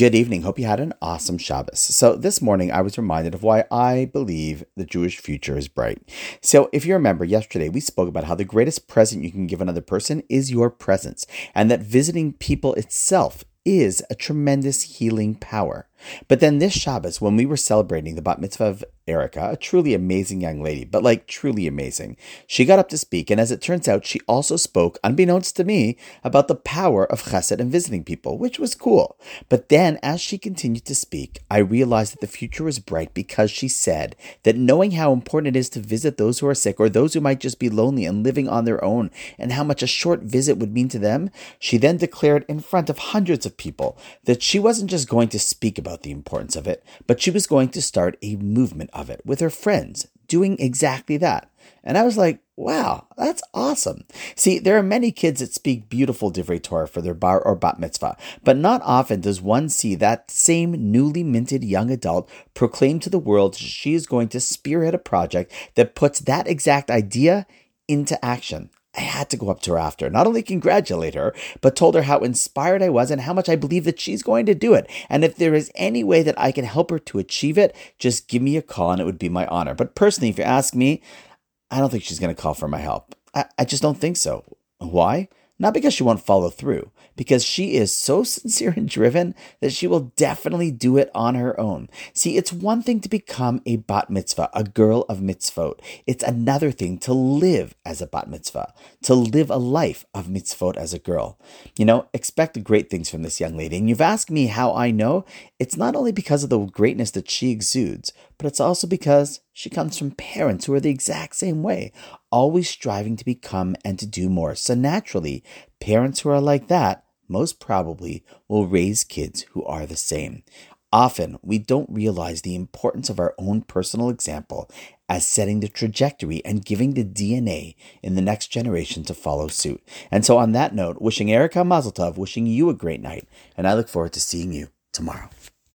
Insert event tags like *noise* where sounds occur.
Good evening. Hope you had an awesome Shabbos. So, this morning I was reminded of why I believe the Jewish future is bright. So, if you remember, yesterday we spoke about how the greatest present you can give another person is your presence, and that visiting people itself is a tremendous healing power. But then this Shabbos, when we were celebrating the bat mitzvah of Erica, a truly amazing young lady, but like truly amazing, she got up to speak, and as it turns out, she also spoke, unbeknownst to me, about the power of chesed and visiting people, which was cool. But then, as she continued to speak, I realized that the future was bright because she said that knowing how important it is to visit those who are sick or those who might just be lonely and living on their own, and how much a short visit would mean to them, she then declared in front of hundreds of people that she wasn't just going to speak about about the importance of it, but she was going to start a movement of it with her friends, doing exactly that. And I was like, wow, that's awesome. See, there are many kids that speak beautiful Divrei Torah for their bar or bat mitzvah, but not often does one see that same newly minted young adult proclaim to the world she is going to spearhead a project that puts that exact idea into action. I had to go up to her after, not only congratulate her, but told her how inspired I was and how much I believe that she's going to do it. And if there is any way that I can help her to achieve it, just give me a call and it would be my honor. But personally, if you ask me, I don't think she's going to call for my help. I, I just don't think so. Why? Not because she won't follow through, because she is so *laughs* sincere and driven that she will definitely do it on her own. See, it's one thing to become a bat mitzvah, a girl of mitzvot. It's another thing to live as a bat mitzvah, to live a life of mitzvot as a girl. You know, expect great things from this young lady. And you've asked me how I know. It's not only because of the greatness that she exudes, but it's also because she comes from parents who are the exact same way, always striving to become and to do more. So naturally, parents who are like that most probably will raise kids who are the same. Often, we don't realize the importance of our own personal example as setting the trajectory and giving the DNA in the next generation to follow suit. And so, on that note, wishing Erica Mazeltov, wishing you a great night, and I look forward to seeing you tomorrow.